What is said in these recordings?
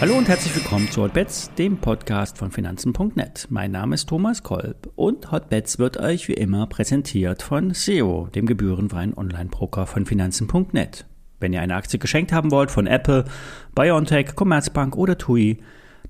Hallo und herzlich willkommen zu Hotbets, dem Podcast von Finanzen.net. Mein Name ist Thomas Kolb und Hotbets wird euch wie immer präsentiert von SEO, dem gebührenfreien Online-Broker von Finanzen.net. Wenn ihr eine Aktie geschenkt haben wollt von Apple, BioNTech, Commerzbank oder TUI,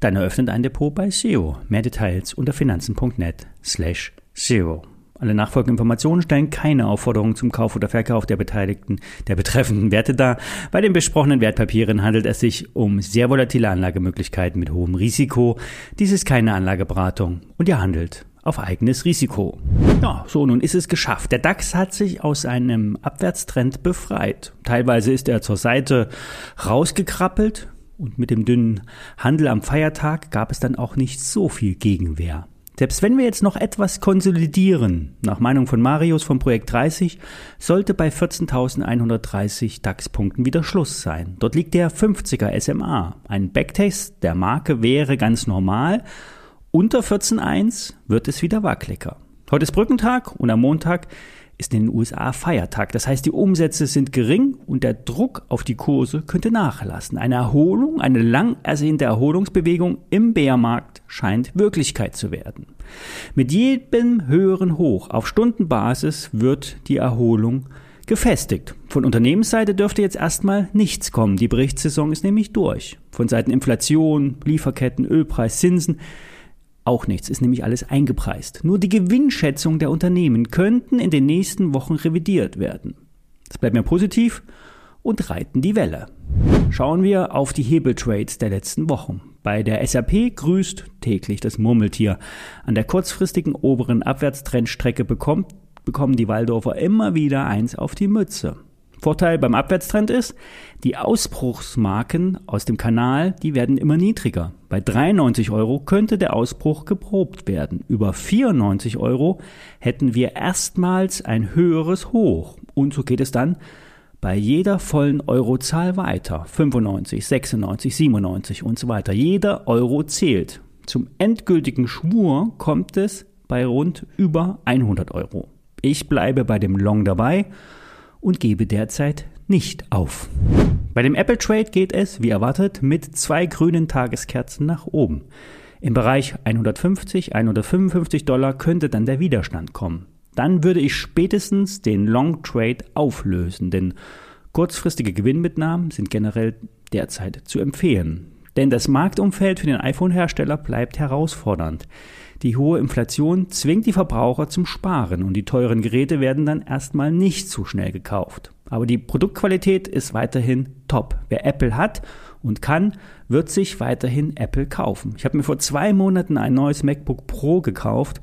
dann eröffnet ein Depot bei SEO. Mehr Details unter finanzen.net slash SEO. Alle nachfolgenden Informationen stellen keine Aufforderung zum Kauf oder Verkauf der Beteiligten der betreffenden Werte dar. Bei den besprochenen Wertpapieren handelt es sich um sehr volatile Anlagemöglichkeiten mit hohem Risiko. Dies ist keine Anlageberatung und ihr handelt auf eigenes Risiko. Ja, so nun ist es geschafft. Der DAX hat sich aus einem Abwärtstrend befreit. Teilweise ist er zur Seite rausgekrabbelt und mit dem dünnen Handel am Feiertag gab es dann auch nicht so viel Gegenwehr. Selbst wenn wir jetzt noch etwas konsolidieren, nach Meinung von Marius vom Projekt 30, sollte bei 14.130 DAX-Punkten wieder Schluss sein. Dort liegt der 50er SMA. Ein Backtest der Marke wäre ganz normal. Unter 14.1 wird es wieder wackeliger. Heute ist Brückentag und am Montag ist in den USA Feiertag. Das heißt, die Umsätze sind gering und der Druck auf die Kurse könnte nachlassen. Eine Erholung, eine lang ersehnte Erholungsbewegung im Bärmarkt scheint Wirklichkeit zu werden. Mit jedem höheren Hoch auf Stundenbasis wird die Erholung gefestigt. Von Unternehmensseite dürfte jetzt erstmal nichts kommen. Die Berichtssaison ist nämlich durch. Von Seiten Inflation, Lieferketten, Ölpreis, Zinsen auch nichts, ist nämlich alles eingepreist. Nur die Gewinnschätzung der Unternehmen könnten in den nächsten Wochen revidiert werden. Das bleibt mir positiv und reiten die Welle. Schauen wir auf die Hebeltrades der letzten Wochen. Bei der SAP grüßt täglich das Murmeltier. An der kurzfristigen oberen Abwärtstrendstrecke bekommt, bekommen die Waldorfer immer wieder eins auf die Mütze. Vorteil beim Abwärtstrend ist, die Ausbruchsmarken aus dem Kanal, die werden immer niedriger. Bei 93 Euro könnte der Ausbruch geprobt werden. Über 94 Euro hätten wir erstmals ein höheres Hoch. Und so geht es dann bei jeder vollen Eurozahl weiter. 95, 96, 97 und so weiter. Jeder Euro zählt. Zum endgültigen Schwur kommt es bei rund über 100 Euro. Ich bleibe bei dem Long dabei und gebe derzeit nicht auf. Bei dem Apple Trade geht es, wie erwartet, mit zwei grünen Tageskerzen nach oben. Im Bereich 150, 155 Dollar könnte dann der Widerstand kommen. Dann würde ich spätestens den Long Trade auflösen, denn kurzfristige Gewinnmitnahmen sind generell derzeit zu empfehlen. Denn das Marktumfeld für den iPhone-Hersteller bleibt herausfordernd. Die hohe Inflation zwingt die Verbraucher zum Sparen und die teuren Geräte werden dann erstmal nicht so schnell gekauft. Aber die Produktqualität ist weiterhin top. Wer Apple hat und kann, wird sich weiterhin Apple kaufen. Ich habe mir vor zwei Monaten ein neues MacBook Pro gekauft.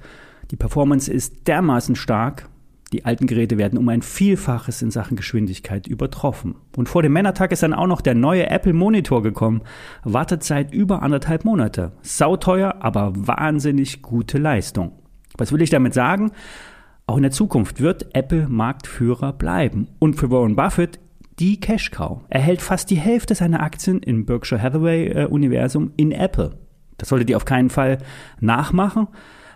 Die Performance ist dermaßen stark, die alten Geräte werden um ein Vielfaches in Sachen Geschwindigkeit übertroffen. Und vor dem Männertag ist dann auch noch der neue Apple Monitor gekommen. Wartezeit über anderthalb Monate. Sauteuer, aber wahnsinnig gute Leistung. Was will ich damit sagen? Auch in der Zukunft wird Apple Marktführer bleiben. Und für Warren Buffett die Cash Cow. Er hält fast die Hälfte seiner Aktien im Berkshire Hathaway äh, Universum in Apple. Das solltet ihr auf keinen Fall nachmachen.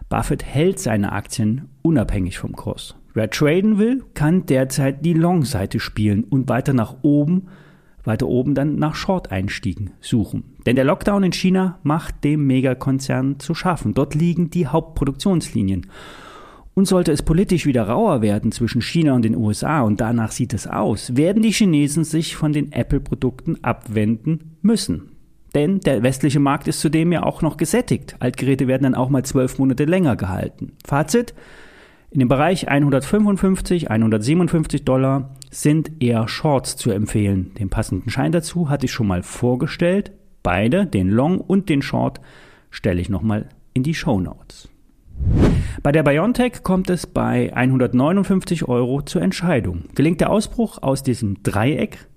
Buffett hält seine Aktien unabhängig vom Kurs. Wer traden will, kann derzeit die Long-Seite spielen und weiter nach oben, weiter oben dann nach Short-Einstiegen suchen. Denn der Lockdown in China macht dem Megakonzern zu schaffen. Dort liegen die Hauptproduktionslinien. Und sollte es politisch wieder rauer werden zwischen China und den USA, und danach sieht es aus, werden die Chinesen sich von den Apple-Produkten abwenden müssen. Denn der westliche Markt ist zudem ja auch noch gesättigt. Altgeräte werden dann auch mal zwölf Monate länger gehalten. Fazit, in dem Bereich 155, 157 Dollar sind eher Shorts zu empfehlen. Den passenden Schein dazu hatte ich schon mal vorgestellt. Beide, den Long und den Short, stelle ich nochmal in die Show Notes. Bei der Biontech kommt es bei 159 Euro zur Entscheidung. Gelingt der Ausbruch aus diesem Dreieck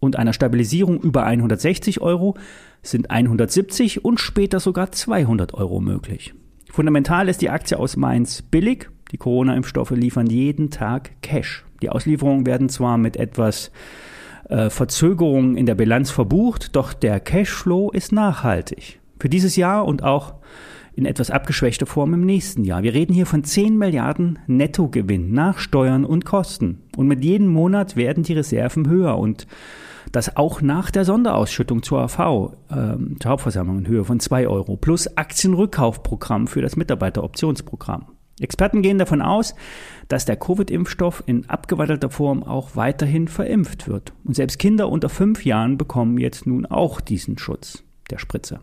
und einer Stabilisierung über 160 Euro, sind 170 und später sogar 200 Euro möglich. Fundamental ist die Aktie aus Mainz billig, die Corona-Impfstoffe liefern jeden Tag Cash. Die Auslieferungen werden zwar mit etwas äh, Verzögerung in der Bilanz verbucht, doch der Cashflow ist nachhaltig. Für dieses Jahr und auch in etwas abgeschwächter Form im nächsten Jahr. Wir reden hier von 10 Milliarden Nettogewinn nach Steuern und Kosten. Und mit jedem Monat werden die Reserven höher und das auch nach der Sonderausschüttung zur AV, äh, zur Hauptversammlung in Höhe von 2 Euro, plus Aktienrückkaufprogramm für das Mitarbeiteroptionsprogramm. Experten gehen davon aus, dass der Covid-Impfstoff in abgewandelter Form auch weiterhin verimpft wird. Und selbst Kinder unter fünf Jahren bekommen jetzt nun auch diesen Schutz der Spritze.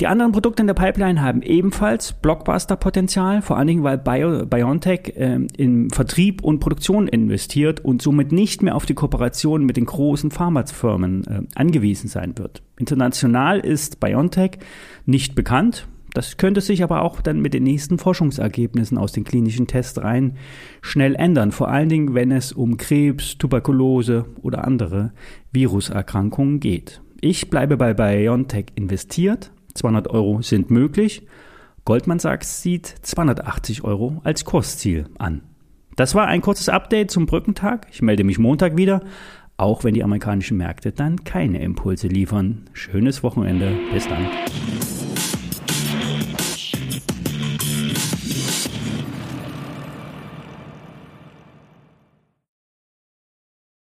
Die anderen Produkte in der Pipeline haben ebenfalls Blockbuster-Potenzial, vor allen Dingen, weil Bio, BioNTech äh, in Vertrieb und Produktion investiert und somit nicht mehr auf die Kooperation mit den großen Pharmafirmen äh, angewiesen sein wird. International ist BioNTech nicht bekannt, das könnte sich aber auch dann mit den nächsten Forschungsergebnissen aus den klinischen Testreihen schnell ändern, vor allen Dingen, wenn es um Krebs, Tuberkulose oder andere Viruserkrankungen geht. Ich bleibe bei BioNTech investiert. 200 Euro sind möglich. Goldman Sachs sieht 280 Euro als Kursziel an. Das war ein kurzes Update zum Brückentag. Ich melde mich Montag wieder, auch wenn die amerikanischen Märkte dann keine Impulse liefern. Schönes Wochenende. Bis dann.